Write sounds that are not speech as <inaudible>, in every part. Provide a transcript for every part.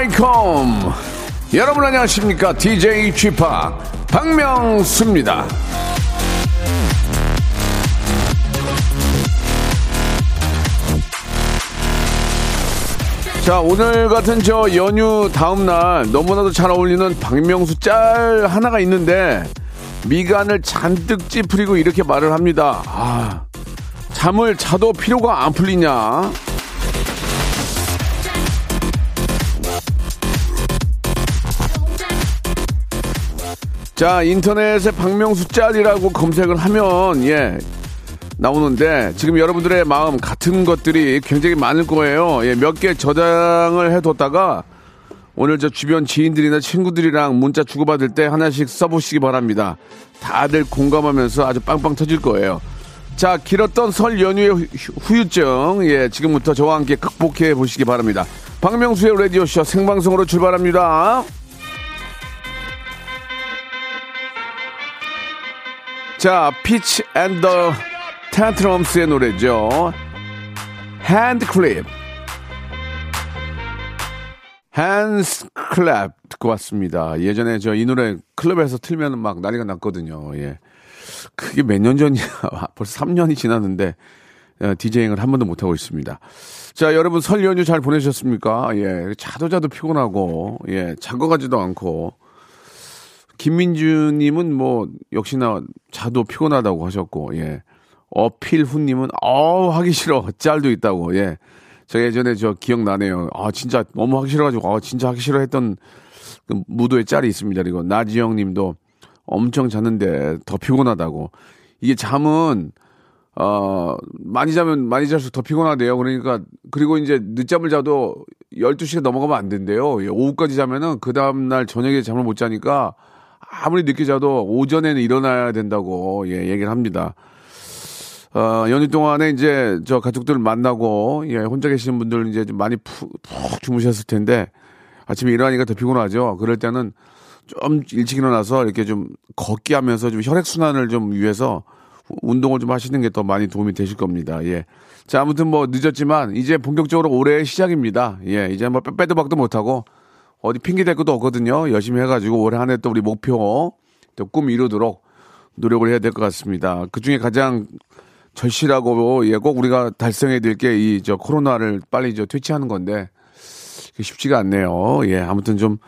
Welcome 여러분 안녕하십니까? DJ p 박명수입니다. 자 오늘 같은 저 연휴 다음날 너무나도 잘 어울리는 박명수 짤 하나가 있는데 미간을 잔뜩 찌푸리고 이렇게 말을 합니다. 아 잠을 자도 피로가 안 풀리냐 자, 인터넷에 박명수 짤이라고 검색을 하면, 예, 나오는데, 지금 여러분들의 마음 같은 것들이 굉장히 많을 거예요. 예, 몇 개 저장을 해뒀다가, 오늘 저 주변 지인들이나 친구들이랑 문자 주고받을 때 하나씩 써보시기 바랍니다. 다들 공감하면서 아주 빵빵 터질 거예요. 자, 길었던 설 연휴의 후- 후유증, 예, 지금부터 저와 함께 극복해 보시기 바랍니다. 박명수의 라디오쇼 생방송으로 출발합니다. 자, Fitz and the Tantrums의 노래죠. Hand Clap. Hand Clap 듣고 왔습니다. 예전에 저 이 노래 클럽에서 틀면 막 난리가 났거든요. 예. 그게 몇 년 전이야. <laughs> 벌써 3년이 지났는데 어, DJing을 한 번도 못 하고 있습니다. 자, 여러분 설 연휴 잘 보내셨습니까? 예. 자도 자도 피곤하고 예, 자고 가지도 않고 김민주님은 뭐 역시나 자도 피곤하다고 하셨고 예. 어필훈님은 어우 하기 싫어. 짤도 있다고 예. 저 예전에 저 기억나네요. 아 진짜 너무 하기 싫어가지고 아 진짜 하기 싫어했던 그 무도의 짤이 있습니다. 그리고 나지영님도 엄청 잤는데 더 피곤하다고. 이게 잠은 어 많이 자면 많이 잘수록 더 피곤하대요. 그러니까 그리고 이제 늦잠을 자도 12시가 넘어가면 안 된대요. 예, 오후까지 자면은 그 다음날 저녁에 잠을 못 자니까 아무리 늦게 자도 오전에는 일어나야 된다고 예, 얘기를 합니다. 어, 연휴 동안에 이제 저 가족들 만나고 예, 혼자 계시는 분들 이제 좀 많이 푹, 푹 주무셨을 텐데 아침에 일어나니까 더 피곤하죠. 그럴 때는 좀 일찍 일어나서 이렇게 좀 걷기 하면서 좀 혈액 순환을 좀 위해서 운동을 좀 하시는 게 더 많이 도움이 되실 겁니다. 예. 자, 아무튼 뭐 늦었지만 이제 본격적으로 올해의 시작입니다. 예. 이제 뭐 빼- 빼도 박도 못 하고 어디 핑계 댈 것도 없거든요. 열심히 해가지고 올해 한 해 또 우리 목표 또 꿈 이루도록 노력을 해야 될 것 같습니다. 그 중에 가장 절실하고 예, 꼭 우리가 달성해야 될 게 이 저 코로나를 빨리 저 퇴치하는 건데 쉽지가 않네요. 예, 아무튼 좀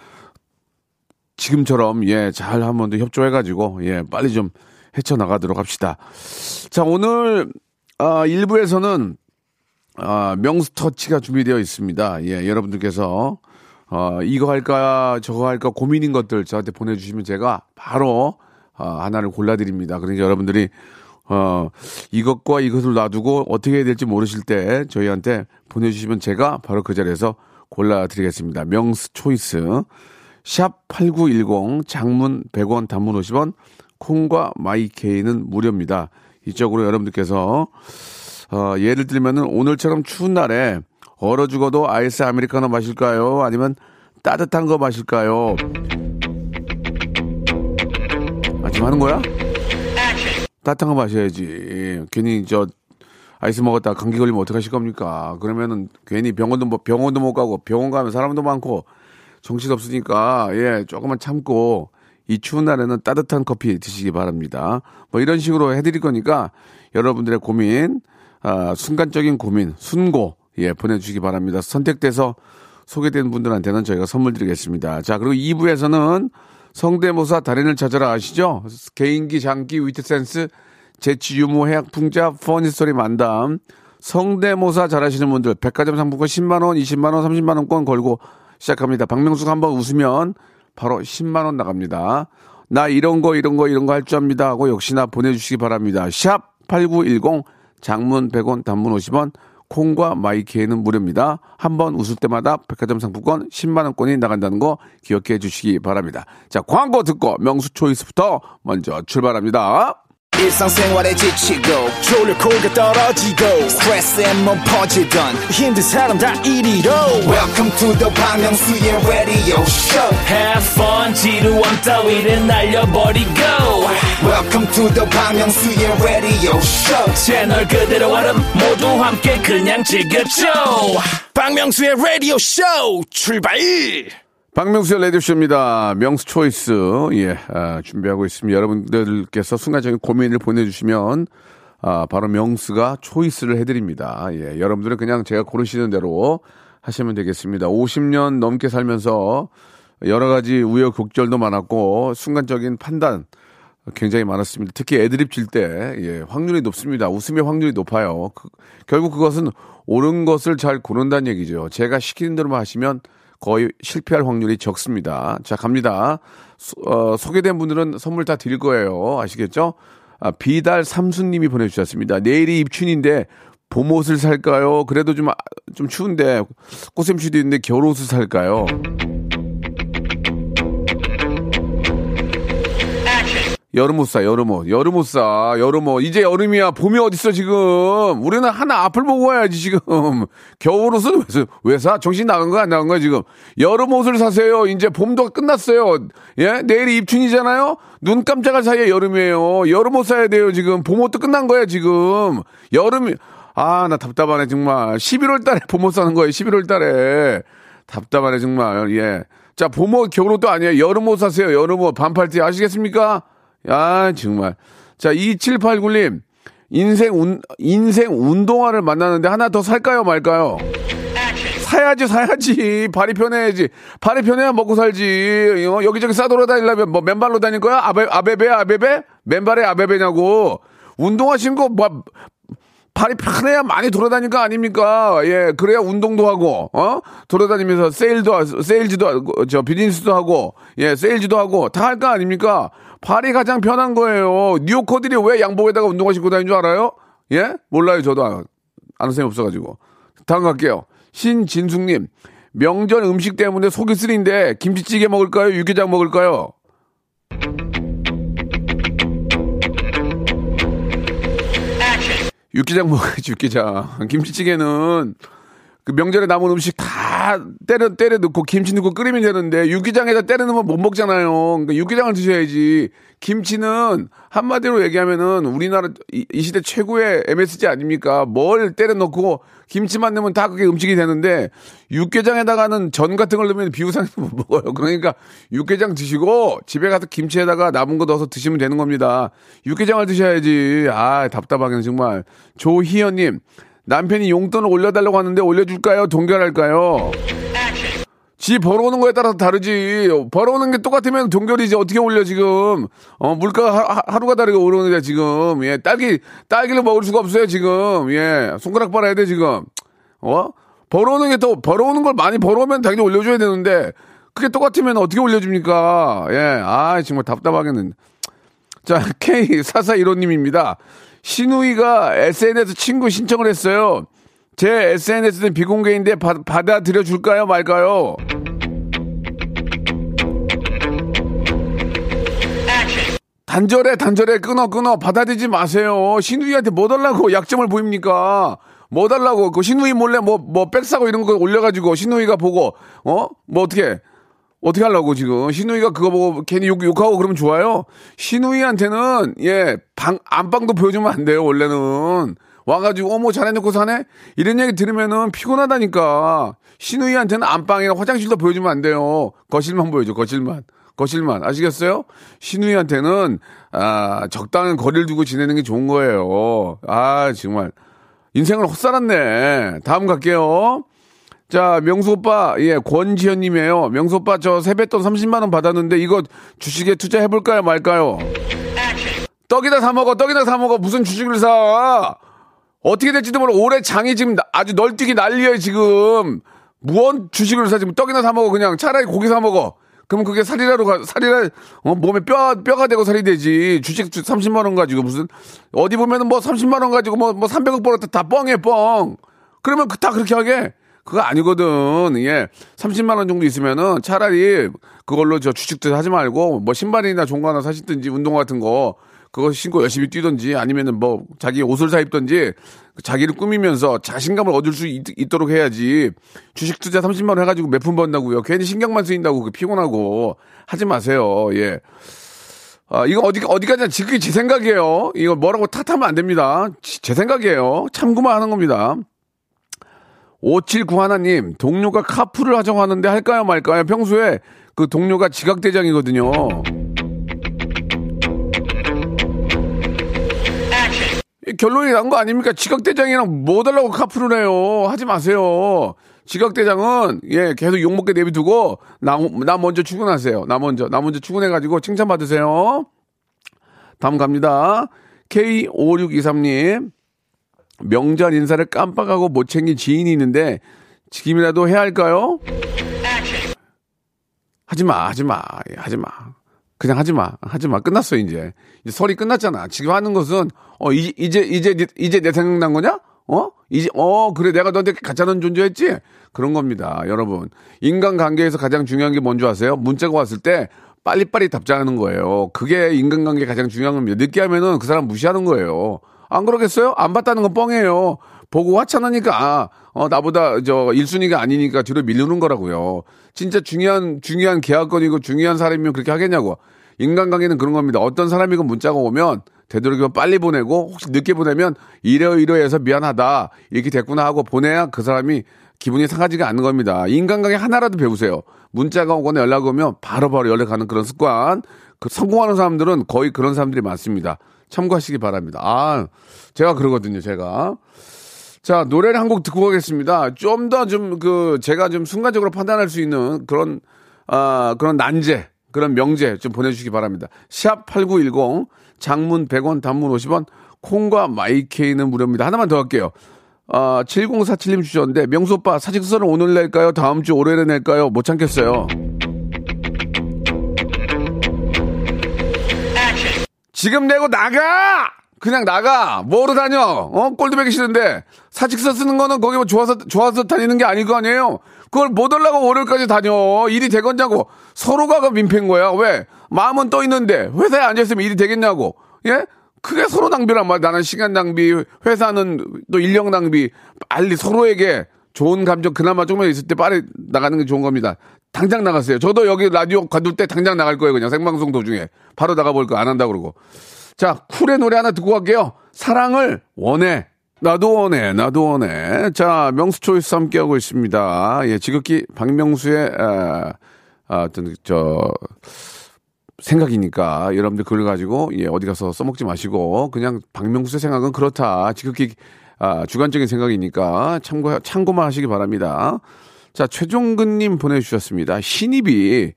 지금처럼 예, 잘 한번 더 협조해가지고 예, 빨리 좀 헤쳐나가도록 합시다. 자, 오늘 아, 1부에서는 아, 명수 터치가 준비되어 있습니다. 예, 여러분들께서 어, 이거 할까 저거 할까 고민인 것들 저한테 보내주시면 제가 바로 어, 하나를 골라드립니다. 그러니까 여러분들이 어, 이것과 이것을 놔두고 어떻게 해야 될지 모르실 때 저희한테 보내주시면 제가 바로 그 자리에서 골라드리겠습니다. 명수 초이스 샵 8910 장문 100원 단문 50원 콩과 마이케이는 무료입니다. 이쪽으로 여러분들께서 어, 예를 들면은 오늘처럼 추운 날에 얼어 죽어도 아이스 아메리카노 마실까요? 아니면 따뜻한 거 마실까요? 아, 지금 하는 거야? 따뜻한 거 마셔야지. 괜히 저 아이스 먹었다 감기 걸리면 어떡하실 겁니까? 그러면은 괜히 병원도 뭐 병원도 못 가고 병원 가면 사람도 많고 정신 없으니까 예 조금만 참고 이 추운 날에는 따뜻한 커피 드시기 바랍니다. 뭐 이런 식으로 해드릴 거니까 여러분들의 고민 아, 순간적인 고민 순고 예 보내주시기 바랍니다. 선택돼서 소개된 분들한테는 저희가 선물 드리겠습니다. 자 그리고 2부에서는 성대모사 달인을 찾아라 아시죠? 개인기, 장기, 위트센스, 재치, 유머, 해학, 풍자, funny story 만담. 성대모사 잘하시는 분들 백화점 상품권 10만 원, 20만 원, 30만 원권 걸고 시작합니다. 박명수가 한번 웃으면 바로 10만 원 나갑니다. 나 이런 거 이런 거 이런 거 할 줄 압니다 하고 역시나 보내주시기 바랍니다. 샵 8910 장문 100원 단문 50원 콩과 마이키에는 무료입니다. 한 번 웃을 때마다 백화점 상품권 10만 원권이 나간다는 거 기억해 주시기 바랍니다. 자 광고 듣고 명수 초이스부터 먼저 출발합니다. 일상생활에 지치고, 졸려 코가 떨어지고, 스트레스에 몸 퍼지던, 힘든 사람 다 이리로. welcome to the Bang Myung-soo's radio show Have fun 지루함 따위를 날려버리고 to the Myung-soo's radio show 채널 그대로 얼음 모두 함께 그냥 즐겨줘 박명수의 라디오 쇼 출발 박명수의 라디오쇼입니다. 명수 초이스, 예, 아, 준비하고 있습니다. 여러분들께서 순간적인 고민을 보내주시면, 아, 바로 명수가 초이스를 해드립니다. 예, 여러분들은 그냥 제가 고르시는 대로 하시면 되겠습니다. 50년 넘게 살면서 여러 가지 우여곡절도 많았고, 순간적인 판단 굉장히 많았습니다. 특히 애드립 칠 때, 예, 확률이 높습니다. 웃음의 확률이 높아요. 그- 결국 그것은 옳은 것을 잘 고른다는 얘기죠. 제가 시키는 대로만 하시면 거의 실패할 확률이 적습니다. 자, 갑니다. 소, 어, 소개된 분들은 선물 다 드릴 거예요. 아시겠죠? 아, 비달 삼수님이 보내주셨습니다. 내일이 입춘인데 봄옷을 살까요? 그래도 좀, 아, 좀 추운데 꽃샘추도 있는데 겨울옷을 살까요? 여름 옷 사, 여름 옷. 여름 옷 사, 여름 옷. 이제 여름이야. 봄이 어딨어, 지금. 우리는 하나 앞을 보고 와야지, 지금. 겨울 옷은 왜, 왜 사? 정신 나간 거야, 안 나간 거야, 지금. 여름 옷을 사세요. 이제 봄도 끝났어요. 예? 내일이 입춘이잖아요? 눈 깜짝할 사이에 여름이에요. 여름 옷 사야 돼요, 지금. 봄 옷도 끝난 거야, 지금. 여름이, 아, 나 답답하네, 정말. 11월 달에 봄 옷 사는 거예요, 11월 달에. 답답하네, 정말. 예. 자, 봄옷, 겨울옷도 아니에요. 여름옷 사세요, 여름옷. 반팔티 아시겠습니까? 야, 정말. 자, 2789님. 인생 운, 인생 운동화를 만나는데 하나 더 살까요, 말까요? 사야지, 사야지. 발이 편해야지. 발이 편해야 먹고 살지. 어, 여기저기 싸돌아다니려면 뭐 맨발로 다닐 거야? 아베, 아베베, 아베베? 맨발에 아베베냐고. 운동화 신고, 뭐, 발이 편해야 많이 돌아다닐 거 아닙니까? 예, 그래야 운동도 하고, 어? 돌아다니면서 세일도, 하- 세일즈도 저, 비즈니스도 하고, 예, 세일즈도 하고, 다 할 거 아닙니까? 발이 가장 편한 거예요. 뉴요커들이 왜 양복에다가 운동화 신고 다니는 줄 알아요? 예? 몰라요, 저도. 아- 아는 셈이 없어가지고. 다음 갈게요. 신진숙님, 명절 음식 때문에 속이 쓰린데, 김치찌개 먹을까요? 육개장 먹을까요? 육개장 먹어야지, 육개장. 김치찌개는 그 명절에 남은 음식 다 때려, 때려 넣고 김치 넣고 끓이면 되는데 육개장에다 때려 넣으면 못 먹잖아요. 그러니까 육개장을 드셔야지. 김치는 한마디로 얘기하면은 우리나라 이, 이 시대 최고의 MSG 아닙니까? 뭘 때려 넣고 김치만 넣으면 다 그게 음식이 되는데 육개장에다가는 전 같은 걸 넣으면 비우상해서 못 먹어요. 그러니까 육개장 드시고 집에 가서 김치에다가 남은 거 넣어서 드시면 되는 겁니다. 육개장을 드셔야지. 아, 답답하게는 정말. 조희연님. 남편이 용돈을 올려달라고 하는데 올려줄까요? 동결할까요? 지 벌어오는 거에 따라서 다르지. 벌어오는 게 똑같으면 동결이지. 어떻게 올려, 지금. 어, 물가 하, 루가 다르게 오르는데, 지금. 예, 딸기, 딸기를 먹을 수가 없어요, 지금. 예, 손가락 빨아야 돼, 지금. 어? 벌어오는 게 또, 벌어오는 걸 많이 벌어오면 당연히 올려줘야 되는데, 그게 똑같으면 어떻게 올려줍니까? 예, 아, 정말 답답하겠는. 자, <laughs> K4415님입니다. 신우이가 SNS 친구 신청을 했어요. 제 SNS는 비공개인데 받, 받아들여 줄까요, 말까요? 단절해, 단절해, 끊어, 끊어. 받아들이지 마세요. 신우이한테 뭐 달라고 약점을 보입니까? 뭐 달라고. 그 신우이 몰래 뭐, 뭐, 백 사고 이런 거 올려가지고 신우이가 보고, 어? 뭐 어떻게. 어떻게 하려고 지금? 신우이가 그거 보고 괜히 욕, 욕하고 그러면 좋아요? 신우이한테는 예 방 안방도 보여주면 안 돼요 원래는. 와가지고 어머 잘해놓고 사네? 이런 얘기 들으면은 피곤하다니까. 신우이한테는 안방이나 화장실도 보여주면 안 돼요. 거실만 보여줘 거실만. 거실만. 아시겠어요? 신우이한테는 아 적당한 거리를 두고 지내는 게 좋은 거예요. 아 정말. 인생을 헛살았네. 다음 갈게요 자, 명수 오빠, 예, 권지현 님이에요. 명수 오빠, 저 세뱃돈 30만원 받았는데, 이거 주식에 투자해볼까요, 말까요? 떡이나 사먹어, 떡이나 사먹어. 무슨 주식을 사? 어떻게 될지도 몰라. 올해 장이 지금 나- 아주 널뛰기 난리야, 지금. 무언 주식을 사, 지금 떡이나 사먹어. 그냥 차라리 고기 사먹어. 그러면 그게 살이라로 가, 살이라, 어, 몸에 뼈, 뼈가 되고 살이 되지. 주식 30만원 가지고 무슨, 어디 보면은 뭐 30만원 가지고 뭐, 뭐 300억 벌었다. 다 뻥해, 뻥. 그러면 그, 다 그렇게 하게? 그거 아니거든. 예. 30만 원 정도 있으면은 차라리 그걸로 저 주식도 하지 말고 뭐 신발이나 종거 하나 사시든지 운동 같은 거 그거 신고 열심히 뛰든지 아니면은 뭐 자기 옷을 사 입든지 자기를 꾸미면서 자신감을 얻을 수 있, 도록 해야지 주식 투자 30만 원 해가지고 몇 푼 번다고요. 괜히 신경만 쓰인다고 그 피곤하고 하지 마세요. 예. 아, 이거 어디, 어디까지나 지금 제 생각이에요. 이거 뭐라고 탓하면 안 됩니다. 제 생각이에요. 참고만 하는 겁니다. 5791님, 동료가 카풀을 하자고 하는데 할까요 말까요? 평소에 그 동료가 지각대장이거든요. 결론이 난 거 아닙니까? 지각대장이랑 뭐 달라고 카풀을 해요. 하지 마세요. 지각대장은, 예, 계속 욕먹게 내비두고, 나, 나 먼저 출근하세요. 나 먼저, 나 먼저 출근해가지고 칭찬받으세요. 다음 갑니다. K5623님. 명절 인사를 깜빡하고 못 챙긴 지인이 있는데, 지금이라도 해야 할까요? 하지 마, 하지 마, 예, 하지 마. 그냥 하지 마, 하지 마. 끝났어, 이제. 이제 설이 끝났잖아. 지금 하는 것은, 어, 이제, 이제, 이제, 이제 내 생각난 거냐? 어? 이제, 어, 그래, 내가 너한테 가짜는 존재했지? 그런 겁니다, 여러분. 인간 관계에서 가장 중요한 게 뭔지 아세요? 문자가 왔을 때 빨리빨리 답장하는 거예요. 그게 인간관계 가장 중요한 겁니다. 늦게 하면은 그 사람 무시하는 거예요. 안 그러겠어요? 안 봤다는 건 뻥이에요. 보고 화천하니까, 아, 어, 나보다 저 1순위가 아니니까 뒤로 밀리는 거라고요. 진짜 중요한, 중요한 계약건이고 중요한 사람이면 그렇게 하겠냐고. 인간관계는 그런 겁니다. 어떤 사람이고 문자가 오면 되도록이면 빨리 보내고 혹시 늦게 보내면 이래요 이래해서 미안하다 이렇게 됐구나 하고 보내야 그 사람이 기분이 상하지가 않는 겁니다. 인간관계 하나라도 배우세요. 문자가 오거나 연락 오면 바로바로 연락하는 그런 습관. 그 성공하는 사람들은 거의 그런 사람들이 많습니다. 참고하시기 바랍니다. 아, 제가 그러거든요, 제가. 자, 노래를 한 곡 듣고 가겠습니다. 좀 더 좀 그, 제가 좀 순간적으로 판단할 수 있는 그런, 아, 그런 난제, 그런 명제 좀 보내 주시기 바랍니다. 샵 8910, 장문 100원, 단문 50원, 콩과 마이케이는 무료입니다. 하나만 더 할게요. 아, 7047님 주셨는데, 명수 오빠 사직서를 오늘 낼까요? 다음 주 월요일에 낼까요? 못 참겠어요. 지금 내고 나가! 그냥 나가! 뭐로 다녀? 어? 꼴도 배기 싫은데. 사직서 쓰는 거는 거기 뭐 좋아서, 좋아서 다니는 게 아닐 거 아니에요? 그걸 못 하려고 월요일까지 다녀. 일이 되겠냐고. 서로가 그 민폐인 거야. 왜? 마음은 떠 있는데 회사에 앉아있으면 일이 되겠냐고. 예? 그게 서로 낭비란 말이야. 나는 시간 낭비, 회사는 또 인력 낭비. 빨리 서로에게 좋은 감정 그나마 조금만 있을 때 빨리 나가는 게 좋은 겁니다. 당장 나갔어요. 저도 여기 라디오 관둘 때 당장 나갈 거예요. 그냥 생방송 도중에. 바로 나가볼 거 안 한다 그러고. 자, 쿨의 노래 하나 듣고 갈게요. 사랑을 원해. 나도 원해, 나도 원해. 자, 명수 초이스 함께하고 있습니다. 예, 지극히 박명수의, 아, 아, 어떤, 저, 생각이니까 여러분들 그걸 가지고 예, 어디 가서 써먹지 마시고 그냥 박명수의 생각은 그렇다. 지극히 아, 주관적인 생각이니까 참고 참고만 하시기 바랍니다. 자 최종근님 보내주셨습니다. 신입이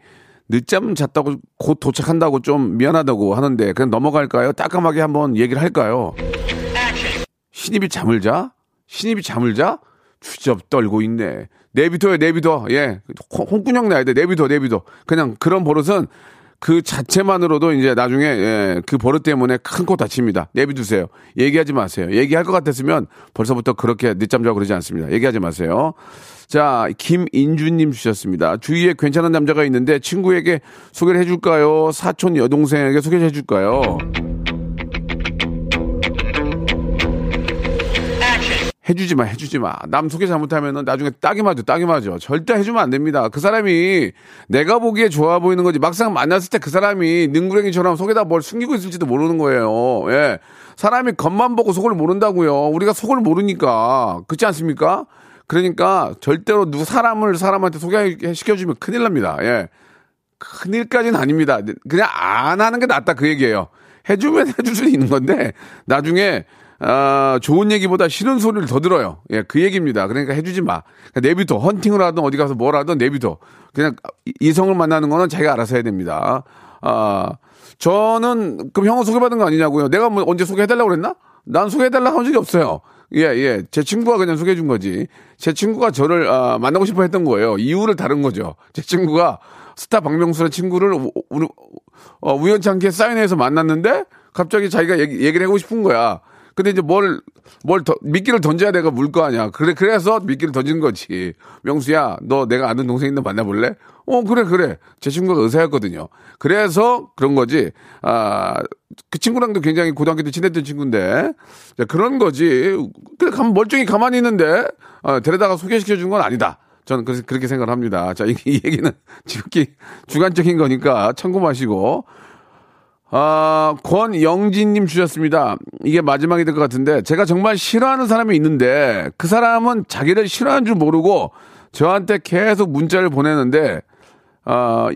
늦잠 잤다고 곧 도착한다고 좀 미안하다고 하는데 그냥 넘어갈까요? 따끔하게 한번 얘기를 할까요? 신입이 잠을 자? 신입이 잠을 자? 주접 떨고 있네. 내비둬요, 내비둬. 예. 홍군형 나야 돼. 내비둬, 내비둬. 그냥 그런 버릇은 그 자체만으로도 이제 나중에 예, 그 버릇 때문에 큰 코 다칩니다. 내비두세요. 얘기하지 마세요. 얘기할 것 같았으면 벌써부터 그렇게 늦잠 자고 그러지 않습니다. 얘기하지 마세요. 자, 김인주님 주셨습니다. 주위에 괜찮은 남자가 있는데 친구에게 소개를 해줄까요? 사촌 여동생에게 소개를 해줄까요? 해주지 마, 해주지 마. 남 소개 잘못하면 은 나중에 딱이 맞아, 딱이 맞아. 절대 해주면 안 됩니다. 그 사람이 내가 보기에 좋아 보이는 거지. 막상 만났을 때 그 사람이 능구랭이처럼 속에다 뭘 숨기고 있을지도 모르는 거예요. 예. 사람이 겉만 보고 속을 모른다고요. 우리가 속을 모르니까. 그렇지 않습니까? 그러니까 절대로 누구 사람을 사람한테 소개시켜주면 큰일 납니다. 예. 큰일까지는 아닙니다. 그냥 안 하는 게 낫다 그 얘기예요. 해주면 해줄 수 있는 건데 나중에 아, 좋은 얘기보다 싫은 소리를 더 들어요. 예, 그 얘기입니다. 그러니까 해주지 마. 그러니까 내비둬. 헌팅을 하든 어디 가서 뭘 하든 내비둬. 그냥 이성을 만나는 거는 자기가 알아서 해야 됩니다. 아, 저는 그럼 형은 소개받은 거 아니냐고요. 내가 뭐 언제 소개해달라고 그랬나? 난 소개해달라고 한 적이 없어요. 예, 예. 제 친구가 그냥 소개해 준 거지. 제 친구가 저를 아, 만나고 싶어 했던 거예요. 이유를 다른 거죠. 제 친구가 스타 박명수라는 친구를 우, 우, 어, 우연치 않게 사인회에서 만났는데 갑자기 자기가 얘기, 얘기를 하고 싶은 거야. 근데 이제 뭘, 뭘 더, 미끼를 던져야 내가 물 거 아니야. 그래, 그래서 미끼를 던진 거지. 명수야, 너 내가 아는 동생 있는데 만나볼래? 어, 그래, 그래. 제 친구가 의사였거든요. 그래서 그런 거지. 아, 그 친구랑도 굉장히 고등학교 때 친했던 친구인데. 자, 그런 거지. 그래, 가 멀쩡히 가만히 있는데, 어, 데려다가 소개시켜 준 건 아니다. 저는 그렇게 생각을 합니다. 자, 이, 이 얘기는 <laughs> 지극히 주관적인 거니까 참고 마시고. 아, 권영진님 주셨습니다. 이게 마지막이 될 것 같은데, 제가 정말 싫어하는 사람이 있는데, 그 사람은 자기를 싫어하는 줄 모르고, 저한테 계속 문자를 보내는데, 아,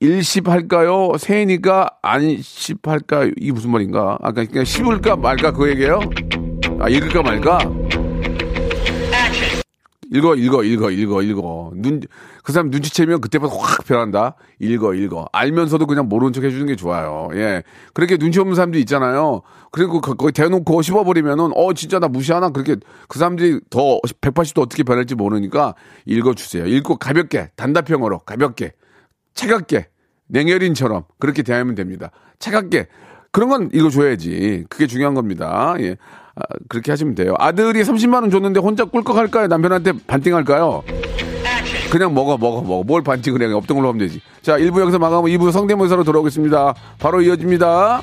일십할까요? 세니까 안십할까요? 이게 무슨 말인가? 아까 그냥 씹을까 말까 그 얘기예요? 아, 읽을까 말까? 읽어, 읽어, 읽어, 읽어, 읽어. 눈, 그 사람 눈치채면 그때부터 확 변한다. 읽어, 읽어. 알면서도 그냥 모르는 척 해주는 게 좋아요. 예. 그렇게 눈치 없는 사람도 있잖아요. 그리고 거, 거기 대놓고 씹어버리면은, 어, 진짜 나 무시하나? 그렇게 그 사람들이 더 180도 어떻게 변할지 모르니까 읽어주세요. 읽고 가볍게, 단답형으로, 가볍게, 차갑게, 냉혈인처럼 그렇게 대하면 됩니다. 차갑게. 그런 건 읽어줘야지. 그게 중요한 겁니다. 예. 아, 그렇게 하시면 돼요. 아들이 30만 원 줬는데 혼자 꿀꺽할까요? 남편한테 반띵할까요? 그냥 먹어 먹어 먹어. 뭘 반띵을 해. 없던 걸로 하면 되지. 자 1부 여기서 마감하고 2부 성대모사로 돌아오겠습니다. 바로 이어집니다.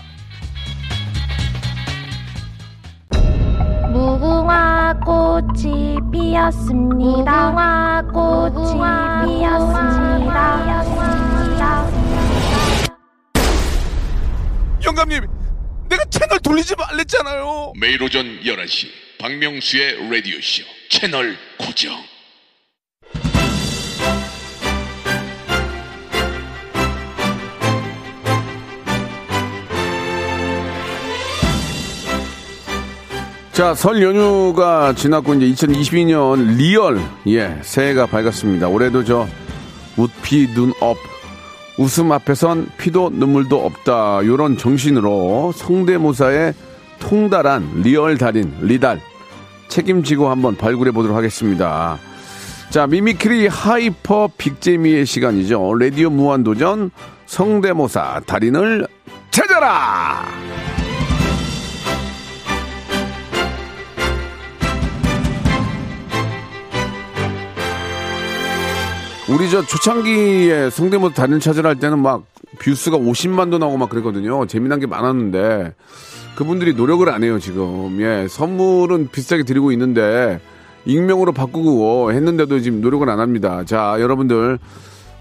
무궁화 꽃이 피었습니다. 무궁화 꽃이 피었습니다. 영감님 내가 채널 돌리지 말랬잖아요. 매일 오전 11시 박명수의 라디오 쇼 채널 고정 자, 설 연휴가 지났고 이제 2022년 real 예 새해가 밝았습니다. 올해도 저 웃피 눈없 웃음 앞에선 피도 눈물도 없다 요런 정신으로 성대모사의 통달한 real 달인 리달 책임지고 한번 발굴해 보도록 하겠습니다. 자, mimicry hyper big재미의 시간이죠. 라디오 무한도전 성대모사 달인을 찾아라! 우리 저 초창기에 성대모사 달인 찾으라 할 때는 막 뷰수가 50만도 나오고 막 그랬거든요. 재미난 게 많았는데 그분들이 노력을 안 해요, 지금. 예, 선물은 비싸게 드리고 있는데 익명으로 바꾸고 했는데도 지금 노력을 안 합니다. 자, 여러분들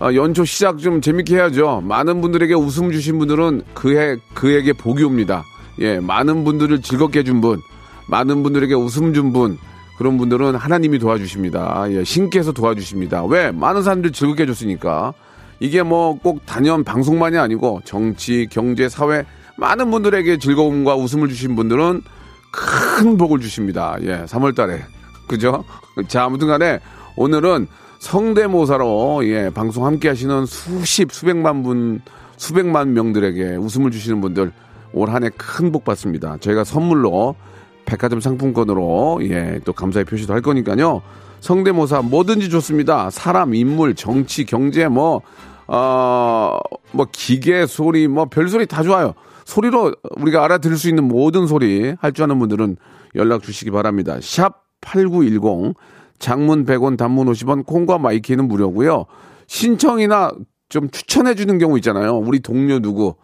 아, 연초 시작 좀 재밌게 해야죠. 많은 분들에게 웃음 주신 분들은 그해 그에게 복이 옵니다. 예, 많은 분들을 즐겁게 해준 분, 많은 분들에게 웃음 준 분, 그런 분들은 하나님이 도와주십니다. 예, 신께서 도와주십니다. 왜? 많은 사람들 즐겁게 해줬으니까. 이게 뭐 꼭 단연 방송만이 아니고 정치, 경제, 사회 많은 분들에게 즐거움과 웃음을 주신 분들은 큰 복을 주십니다. 예, 3월 달에. 그죠? <laughs> 자, 아무튼 간에 오늘은 성대모사로 예, 방송 함께 하시는 수십, 수백만 분, 수백만 명들에게 웃음을 주시는 분들 올 한 해 큰 복 받습니다. 저희가 선물로 백화점 상품권으로 예, 또 감사의 표시도 할 거니까요. 성대모사 뭐든지 좋습니다. 사람, 인물, 정치, 경제 뭐 어, 뭐 기계 소리 뭐 별소리 다 좋아요. 소리로 우리가 알아들을 수 있는 모든 소리 할 줄 아는 분들은 연락 주시기 바랍니다. 샵 8910 장문 100원 단문 50원 콩과 마이K는 무료고요. 신청이나 좀 추천해 주는 경우 있잖아요. 우리 동료 누구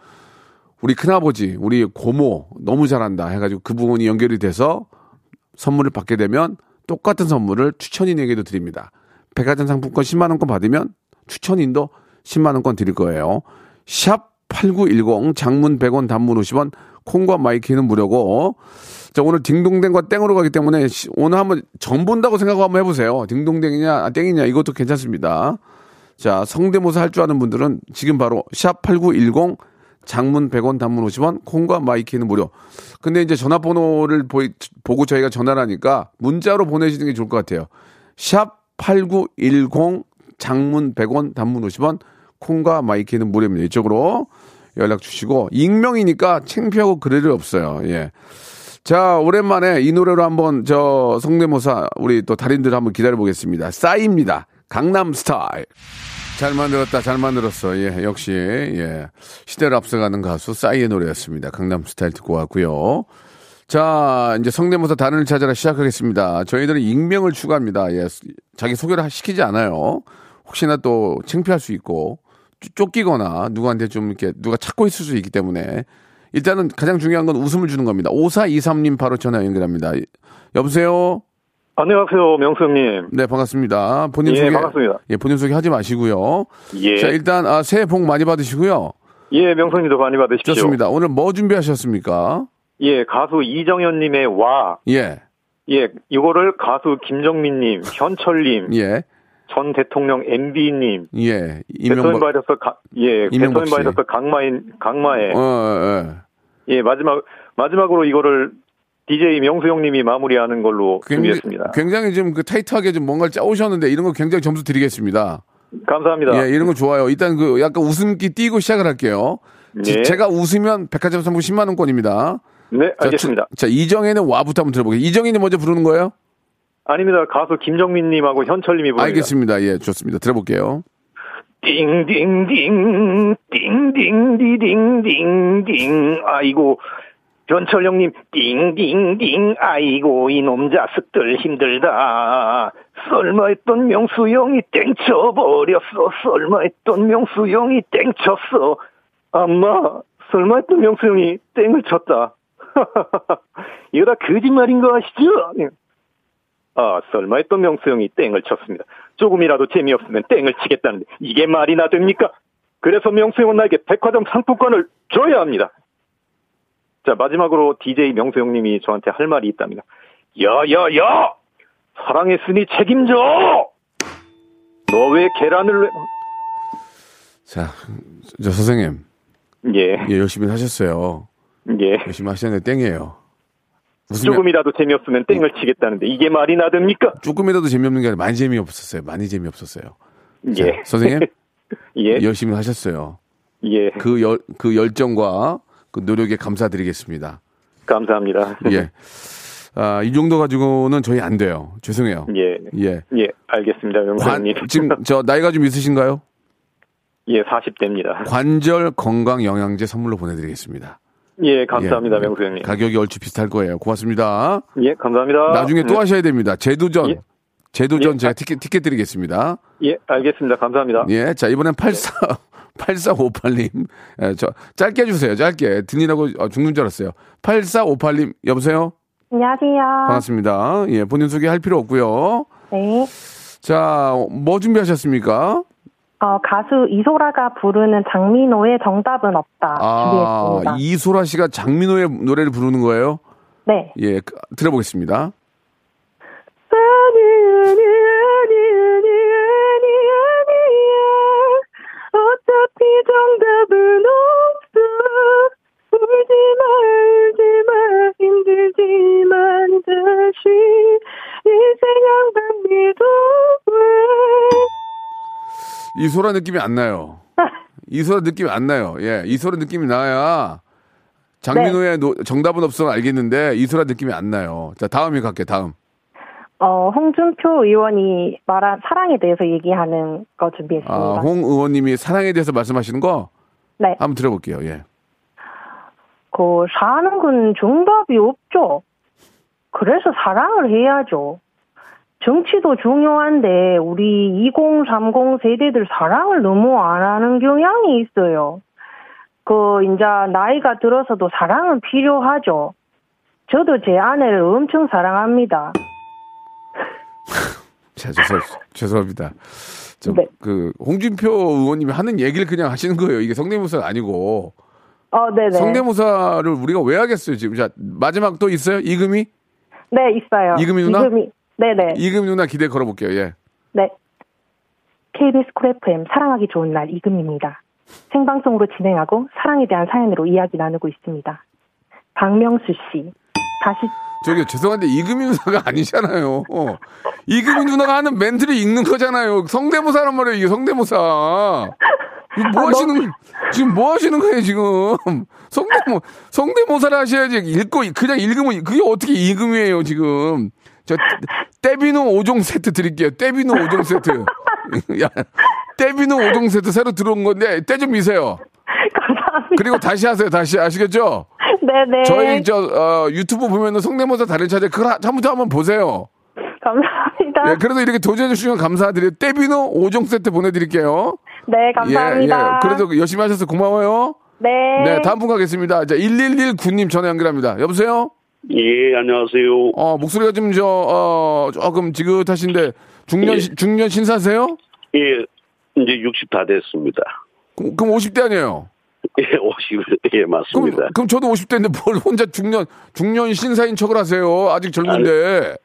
우리 큰아버지, 우리 고모 너무 잘한다 해가지고 그 부분이 연결이 돼서 선물을 받게 되면 똑같은 선물을 추천인에게도 드립니다. 백화점 상품권 10만 원권 받으면 추천인도 10만 원권 드릴 거예요. 샵 8910 장문 100원 단문 50원 콩과 마이K는 무료고 자 오늘 딩동댕과 땡으로 가기 때문에 오늘 한번 전 본다고 생각하고 한번 해보세요. 딩동댕이냐 아, 땡이냐 이것도 괜찮습니다. 자 성대모사 할 줄 아는 분들은 지금 바로 샵 8910 장문 100원, 단문 50원, 콩과 마이K는 무료. 근데 이제 전화번호를 보, 보고 저희가 전화를 하니까 문자로 보내시는 게 좋을 것 같아요. 샵 8910 장문 100원, 단문 50원, 콩과 마이K는 무료입니다. 이쪽으로 연락 주시고 익명이니까 창피하고 그럴 일 없어요. 예. 자, 오랜만에 이 노래로 한번 저 성대모사 우리 또 달인들 한번 기다려 보겠습니다. 싸입니다. 강남 스타일. 잘 만들었다, 잘 만들었어. 예, 역시, 예. 시대를 앞서가는 가수 싸이의 노래였습니다. 강남 스타일 듣고 왔고요. 자, 이제 성대모사 달인을 찾아라 시작하겠습니다. 저희들은 익명을 추구합니다. 예, 자기 소개를 시키지 않아요. 혹시나 또 창피할 수 있고 쫓- 쫓기거나 누구한테 좀 이렇게 누가 찾고 있을 수 있기 때문에 일단은 가장 중요한 건 웃음을 주는 겁니다. 5423님 바로 전화 연결합니다. 여보세요? 안녕하세요, 명수 형님. 네, 반갑습니다. 본인 예, 소개. 반갑습니다. 예, 본인 소개 하지 마시고요. 예. 자, 일단, 아, 새해 복 많이 받으시고요. 예, 명수 형님도 많이 받으십시오. 좋습니다. 오늘 뭐 준비하셨습니까? 예, 가수 이정현님의 와. 예, 예, 이거를 가수 김정민님, 현철님, 예, 전 대통령 MB님, 예. 대통령 이명박. 바이러스 가, 예, 이명박 대통령. 바이러스 강마인, 강마에. 어, 예. 예, 마지막, 마지막으로 이거를 DJ 명수 형님이 마무리하는 걸로 굉장히, 준비했습니다. 굉장히 좀 그 타이트하게 좀 뭔가를 짜오셨는데 이런 거 굉장히 점수 드리겠습니다. 감사합니다. 예, 이런 거 좋아요. 일단 그 약간 웃음기 띄고 시작을 할게요. 제- 예. 제가 웃으면 백화점 상품 10만 원권입니다. 네, 자, 알겠습니다. 자, 이정혜는 와부터 한번 들어보겠습니다. 이정혜는 먼저 부르는 거예요? 아닙니다. 가수 김정민님하고 현철님이 부릅니다. 알겠습니다. 예, 좋습니다. 들어볼게요. 띵띵띵 띵띵디딩딩딩 아이고 현철 형님 띵띵띵 아이고 이놈 자식들 힘들다 썰마했던 명수 형이 땡쳐버렸어 썰마했던 명수 형이 땡쳤어 엄마 썰마했던 명수 형이 땡을 쳤다 <laughs> 이거 다 거짓말인 거 아시죠? 아, 썰마했던 명수 형이 땡을 쳤습니다. 조금이라도 재미없으면 땡을 치겠다는데 이게 말이나 됩니까? 그래서 명수 형은 나에게 백화점 상품권을 줘야 합니다. 자, 마지막으로 DJ 명수 형님이 저한테 할 말이 있답니다. 야, 야, 야! 사랑했으니 책임져! 너 왜 계란을 왜... 자, 저 선생님. 예, 예, 열심히 하셨어요. 예. 열심히 하셨는데 땡이에요. 웃으면 조금이라도 재미없으면 땡을 치겠다는데 이게 말이나 됩니까? 조금이라도 재미없는 게 아니라 많이 재미없었어요. 많이 재미없었어요. 자, 예. 선생님 <laughs> 예, 열심히 하셨어요. 예. 그 열, 그 열정과 그 노력에 감사드리겠습니다. 감사합니다. 예. 아, 이 정도 가지고는 저희 안 돼요. 죄송해요. 예, 예. 예, 알겠습니다, 형님. 지금 저 나이가 좀 있으신가요? 예, 40대입니다. 관절 건강 영양제 선물로 보내드리겠습니다. 예, 감사합니다, 예. 명수 형님. 가격이 얼추 비슷할 거예요. 고맙습니다. 예, 감사합니다. 나중에 또 네. 하셔야 됩니다. 제도전. 예. 제도전 예. 제가 티켓, 티켓 드리겠습니다. 예, 알겠습니다. 감사합니다. 예. 자, 이번엔 84, 8458님. 예, 저, 짧게 해주세요. 짧게. 듣느라고 어, 죽는 줄 알았어요. 8458님, 여보세요? 안녕하세요. 반갑습니다. 예, 본인 소개 할 필요 없고요. 네. 자, 뭐 준비하셨습니까? 어, 가수 이소라가 부르는 장민호의 정답은 없다 아, 준비했습니다. 이소라 씨가 장민호의 노래를 부르는 거예요? 네. 예, 그, 들어보겠습니다. 정답은 없어. 울지 마, 울지 마, 힘들지만 다시 항상 믿어봐. 이소라 느낌이 안 나요. <laughs> 이소라 느낌이 안 나요. 예, 이소라 느낌이 나야 장민호의 노- 정답은 없어 알겠는데 이소라 느낌이 안 나요. 자, 다음이 갈게. 다음. 어, 홍준표 의원이 말한 사랑에 대해서 얘기하는 거 준비했습니다. 아, 홍 의원님이 사랑에 대해서 말씀하시는 거 네. 한번 들어볼게요. 예. 그 사는 건 정답이 없죠. 그래서 사랑을 해야죠. 정치도 중요한데 우리 2030 세대들 사랑을 너무 안 하는 경향이 있어요. 그 이제 나이가 들어서도 사랑은 필요하죠. 저도 제 아내를 엄청 사랑합니다. 자, 죄송, 죄송합니다. 좀, 네. 그, 홍준표 의원님이 하는 얘기를 그냥 하시는 거예요. 이게 성대모사가 아니고. 어, 네네. 성대모사를 우리가 왜 하겠어요, 지금. 자, 마지막 또 있어요? 이금희? 네, 있어요. 이금희 누나? 이금희. 네네. 이금희 누나 기대 걸어볼게요, 예. 네. KBS 쿨 FM 사랑하기 좋은 날 이금입니다. 생방송으로 진행하고 사랑에 대한 사연으로 이야기 나누고 있습니다. 박명수 씨, 다시 저기 죄송한데 이금희 누나가 <laughs> 아니잖아요. 어. 이금희 누나가 하는 멘트를 읽는 거잖아요. 성대모사란 말이에요. 이게 성대모사. 뭐 아, 하시는 지금 뭐 하시는 거예요 지금? 성대모 성대모사를 하셔야지 읽고 그냥 읽으면 그게 어떻게 이금이에요 지금? 저 떼비누 5종 세트 드릴게요. 떼비누 5종 세트. <laughs> 야, 떼비누 5종 세트 새로 들어온 건데 떼 좀 미세요. <laughs> 감사합니다. 그리고 다시 하세요. 다시 아시겠죠? 네네. 저희 저 어, 유튜브 보면은 성대모사 달인 차제 그걸 한- 한번 한번 보세요. 감사합니다. 예, 그래도 이렇게 도전해 주시면 감사드려요. 떼비노 5종 세트 보내드릴게요. 네, 감사합니다. 예, 예. 그래도 열심히 하셔서 고마워요. 네. 네, 다음 분 가겠습니다. 자, 1119님 전화 연결합니다. 여보세요? 예, 안녕하세요. 어, 목소리가 좀 저, 어, 조금 지긋하신데, 중년, 예. 시- 중년 신사세요? 예, 이제 60 다 됐습니다. 그럼, 그럼 50대 아니에요? 예, 50, 예, 그럼, 맞습니다. 그럼 저도 50대인데 뭘 혼자 중년, 중년 신사인 척을 하세요? 아직 젊은데.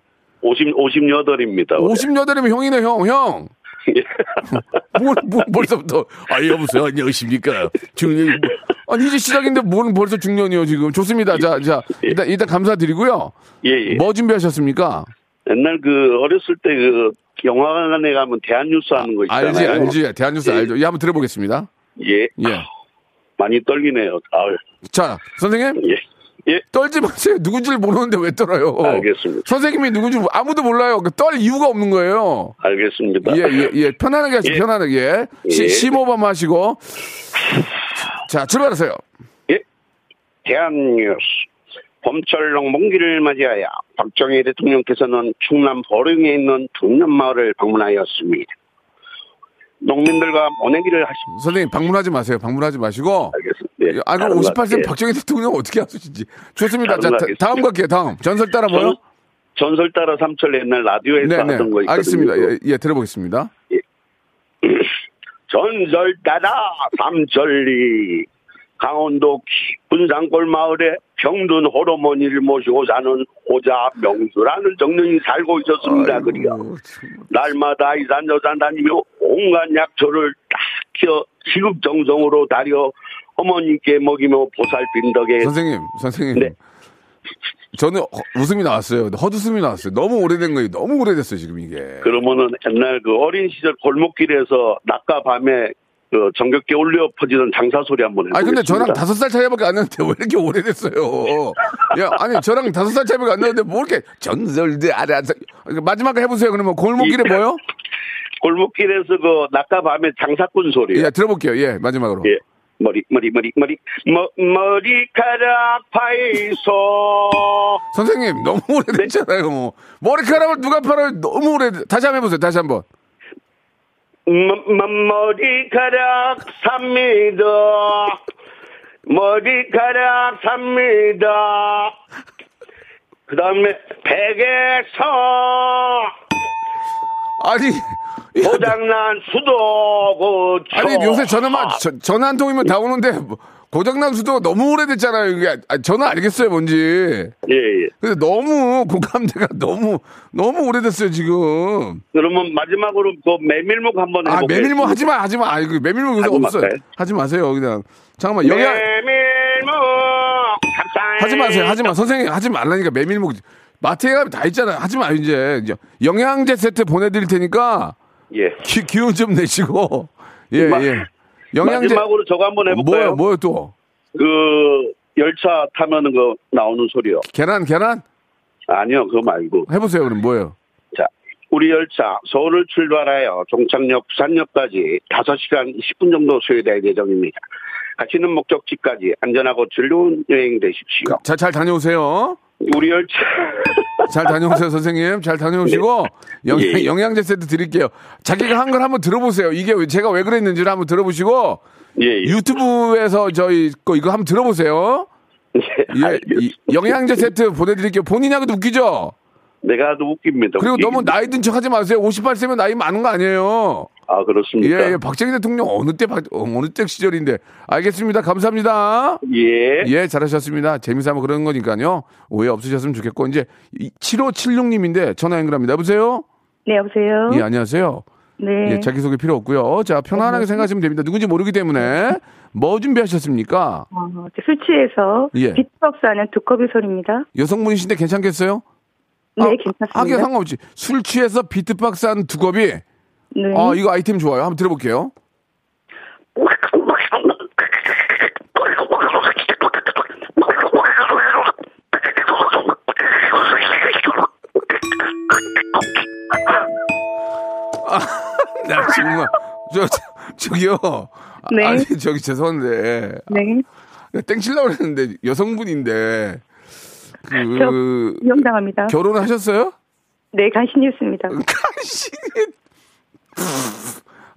50, 58입니다. 58이면 형이네, 형, 형. 예. <laughs> 뭘, 뭘 벌써부터. 아, 여보세요. 안녕하십니까. 중년. 뭐. 아니, 이제 시작인데 뭘 벌써 중년이요, 지금. 좋습니다. 자, 자. 일단, 일단 감사드리고요. 예, 예. 뭐 준비하셨습니까? 옛날 그, 어렸을 때 그, 영화관에 가면 대한뉴스 하는 거 있잖아요. 알지, 알지. 대한뉴스 예. 알죠. 예, 한번 들어보겠습니다. 예. 예. 많이 떨리네요. 아유, 자, 선생님. 예. 예. 떨지 마세요. 누군지를 모르는데 왜 떨어요? 알겠습니다. 선생님이 누군지 아무도 몰라요. 그떨 이유가 없는 거예요. 알겠습니다. 예, 예, 예. 편안하게 하시고, 예. 편안하게. 시, 예. 심호흡 하시고. 자, 출발하세요. 예. 대한뉴스. 봄철 농번기를 맞이하여 박정희 대통령께서는 충남 보령에 있는 동년마을을 방문하였습니다. 농민들과 모내기를 하십니다. 선생님, 방문하지 마세요. 방문하지 마시고. 알겠습니다. 예, 아, 그럼 다른 58세 거, 예. 박정희 대통령 어떻게 하시지? 좋습니다. 자, 다-. 다음 갈게요. 다음. 전설 따라 뭐요? 전, 전설 따라 삼철 옛날 라디오에서 네, 네. 하던 거 있거든요. 알겠습니다. 예, 예, 들어보겠습니다. <clears throat> 전설 따라 삼천리 강원도 깊은 산골 마을에 병든 호르머니를 모시고 사는 호자 명수라는 정령이 살고 있었습니다. 그리요. 날마다 이산 저산 다니며 온갖 약초를 딱 키워 시급정성으로 다려 어머니께 먹이며 보살핀 덕에 선생님, 선생님. 네. 저는 허- 웃음이 나왔어요. 헛웃음이 나왔어요. 너무 오래된 거예요. 너무 오래됐어요, 지금 이게. 그러면은 옛날 그 어린 시절 골목길에서 낮과 밤에 그 정겹게 울려 퍼지는 장사 소리 한번 해보겠습니다. 아니, 근데 저랑 다섯 살 차이밖에 안 나는데 왜 이렇게 오래됐어요? 야, 아니, 저랑 다섯 살 차이밖에 안 나는데 뭐 이렇게 전설들 알아서. 마지막 해보세요. 그러면 골목길에 예. 뭐요? 골목길에서 그 낮과 밤에 장사꾼 소리. 예, 들어볼게요. 예, 마지막으로. 예. 머리 머리 머리 머리 머, 머리카락 파이소 <laughs> 선생님, 너무 오래됐잖아요. 머리카락을 누가 팔아요? 너무 오래. 다시 한번 해보세요. 다시 한번. 머리카락 삽니다 머리카락 삽니다 그 다음에 베개서 아니. <laughs> 고장난 수도 고쳐 아니 요새 전화만 저- 전화 한 통이면 다 오는데 뭐, 고장난 수도 너무 오래됐잖아요. 이게 아, 저는 알겠어요 뭔지. 예 예 근데 너무 공감대가 너무 너무 오래됐어요 지금. 그러면 마지막으로 그 메밀묵 한번 아 해볼게요 메밀모 하지 마 하지 마. 아이 그 메밀모 요새 없어요. 하지 마세요 그냥. 잠깐만 영양 감사해 하지 마세요 하지 마 선생님 하지 말라니까 메밀모 마트에 가면 다 있잖아요. 하지 마 이제 이제 영양제 세트 보내드릴 테니까 예 기, 기운 좀 내시고 예 마- 예. 영양제 마지막으로 저거 한번 해볼까요? 뭐요 뭐요 또 그 열차 타면은 그 나오는 소리요. 계란 계란 아니요, 그거 말고. 해보세요 그럼 뭐예요? 자, 우리 열차 서울을 출발하여 종착역 부산역까지 5시간 20분 정도 소요될 예정입니다. 가시는 목적지까지 안전하고 즐거운 여행 되십시오. 자, 잘 다녀오세요. 우리 열차 <laughs> 잘 다녀오세요, 선생님. 잘 다녀오시고 영, 예, 예. 영양 제 세트 드릴게요. 자기가 한 걸 한번 들어보세요. 이게 왜- 제가 왜 그랬는지를 한번 들어보시고 예, 예. 유튜브에서 저희 거 이거 한번 들어보세요. 예, 예. 이- 영양제 세트 보내드릴게요. 본인하고도 웃기죠? 내가 도 웃깁니다. 그리고 너무 웃깁니다. 나이 든 척 하지 마세요. 58세면 나이 많은 거 아니에요. 아 그렇습니까? 예, 예. 박정희 대통령 어느 때, 박- 어, 어느 때 시절인데. 알겠습니다. 감사합니다. 예. 예, 잘하셨습니다. 재미삼아 그런 거니까요. 오해 없으셨으면 좋겠고, 이제 7576님인데 전화 연결합니다. 여보세요? 네, 여보세요? 예, 안녕하세요. 네. 예, 자기소개 필요 없고요. 자, 편안하게 생각하시면 됩니다. 누군지 모르기 때문에. <laughs> 뭐 준비하셨습니까? 어, 술 취해서 예. 비트박스 하는 두꺼비 소리입니다. 여성분이신데 괜찮겠어요? 네, 아, 괜찮습니다. 하긴 상관없지. 술 취해서 비트박스 한 두꺼비. 네. 아, 이거 아이템 좋아요. 한번 들어볼게요. <laughs> 나 정말, 저, 저, 저기요. 네. 아니, 저기 죄송한데. 네. 땡칠라고 그랬는데 여성분인데 그 이용당합니다. 결혼하셨어요? 네, 간신이었습니다. 간신히 <laughs>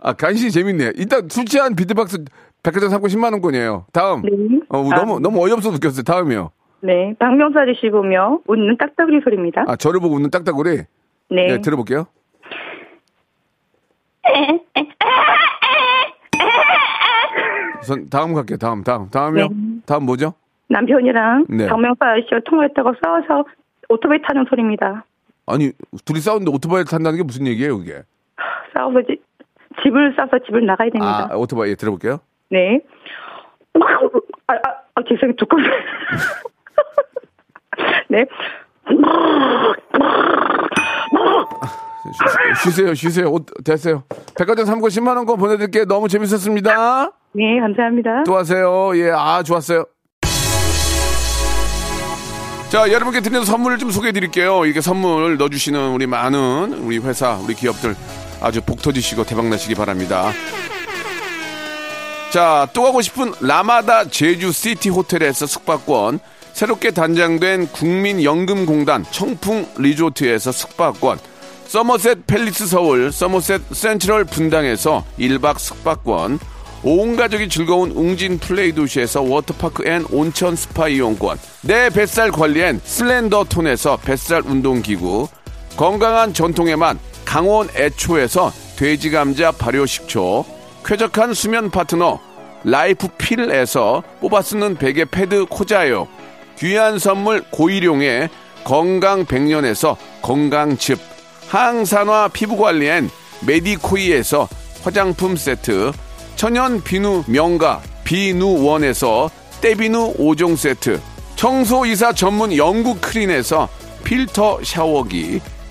아 간신히 재밌네. 일단 술 취한 비트박스 백화점 상품 10만 원권이에요. 다음. 네. 어, 아. 너무 너무 어이없어 느꼈어요. 다음이요. 네, 아저씨 보며 웃는 딱따구리 소리입니다. 아 저를 보고 웃는 딱딱구리. 네. 네 들어볼게요. 선 다음 갈게요. 다음 다음 다음이요. 네. 다음 뭐죠? 남편이랑 네. 박명수 아저씨와 통화했다고 싸워서 오토바이 타는 소리입니다. 아니 둘이 싸우는데 오토바이를 탄다는 게 무슨 얘기예요, 그게? 싸워서 지- 집을 싸서 집을 나가야 됩니다. 아 오토바이 예, 들어볼게요. 네. 아, 아, 아 죄송해요. 조금. <laughs> 네. 쉬- 쉬세요, 쉬세요. 옷, 됐어요. 백화점 상품 10만 원 권 보내드릴게요. 너무 재밌었습니다. 네, 감사합니다. 또 하세요. 예, 아, 좋았어요. 자, 여러분께 드리는 선물을 좀 소개해 드릴게요. 이렇게 선물 넣어주시는 우리 많은 우리 회사, 우리 기업들 아주 복 터지시고 대박 나시기 바랍니다. 자, 또 가고 싶은 라마다 제주 시티 호텔에서 숙박권, 새롭게 단장된 국민연금공단 청풍 리조트에서 숙박권, 서머셋 팰리스 서울, 서머셋 센트럴 분당에서 1박 숙박권, 온 가족이 즐거운 웅진 플레이 도시에서 워터파크 and 온천 스파 이용권, 내 뱃살 관리엔 슬렌더 톤에서 뱃살 운동기구, 건강한 전통의 맛 강원 애초에서 돼지 감자 발효 식초, 쾌적한 수면 파트너 라이프 필에서 뽑아 쓰는 베개 패드 코자요, 귀한 선물 고일용의 건강 백년에서 건강즙, 항산화 피부 관리엔 메디코이에서 화장품 세트, 천연 비누 명가 비누원에서 때비누 5종 세트, 청소이사 전문 영구 크린에서 필터 샤워기,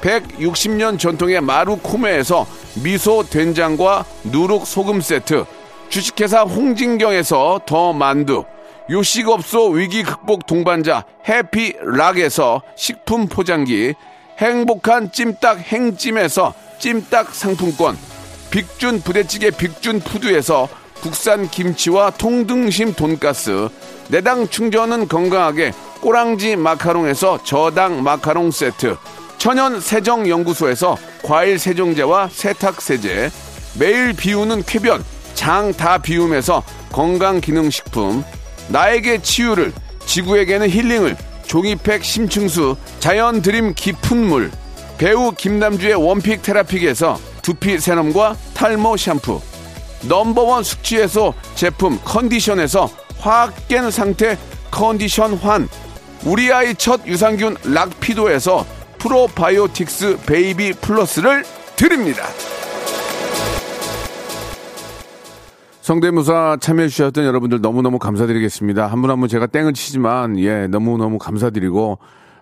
160년 전통의 마루코메에서 미소 된장과 누룩 소금 세트, 주식회사 홍진경에서 더 만두, 요식업소 위기 극복 동반자 해피락에서 식품 포장기, 행복한 찜닭 행찜에서 찜닭 상품권, 빅준 부대찌개 빅준 푸드에서 국산 김치와 통등심 돈가스, 내당 충전은 건강하게 꼬랑지 마카롱에서 저당 마카롱 세트, 천연 세정 연구소에서 과일 세정제와 세탁 세제, 매일 비우는 쾌변 장 다 비움에서 건강 기능 식품, 나에게 치유를 지구에게는 힐링을 종이팩 심층수 자연 드림 깊은 물 배우 김남주의 원픽 테라픽에서 두피 세럼과 탈모 샴푸 넘버원 숙취해소 제품 컨디션에서 확 깬 상태 컨디션 환 우리 아이 첫 유산균 락피도에서 프로바이오틱스 베이비 플러스를 드립니다. 성대모사 참여해주셨던 여러분들 너무너무 감사드리겠습니다. 한 분 한분 제가 땡을 치지만, 예, 너무너무 감사드리고,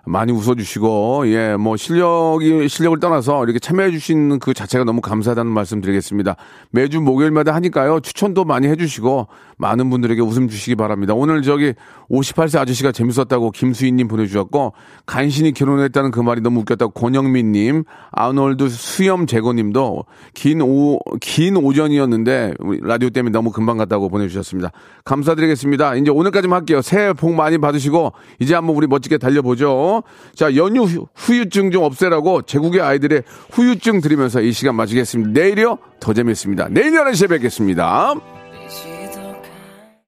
많이 웃어주시고, 예, 뭐, 실력이, 실력을 떠나서 이렇게 참여해주시는 그 자체가 너무 감사하다는 말씀 드리겠습니다. 매주 목요일마다 하니까요, 추천도 많이 해주시고, 많은 분들에게 웃음 주시기 바랍니다. 오늘 저기 58세 아저씨가 재밌었다고 김수희님 보내주셨고, 간신히 결혼했다는 그 말이 너무 웃겼다고 권영민님, 아놀드 수염 제거님도 긴 오, 긴 오전이었는데, 라디오 때문에 너무 금방 갔다고 보내주셨습니다. 감사드리겠습니다. 이제 오늘까지만 할게요. 새해 복 많이 받으시고, 이제 한번 우리 멋지게 달려보죠. 자, 연휴 후- 후유증 좀 없애라고 제국의 아이들의 후유증 드리면서 이 시간 마치겠습니다. 내일이요? 더 재밌습니다. 내일 11시에 뵙겠습니다.